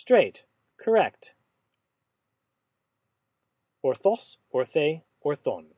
Straight, correct. Orthos, orthe, orthon.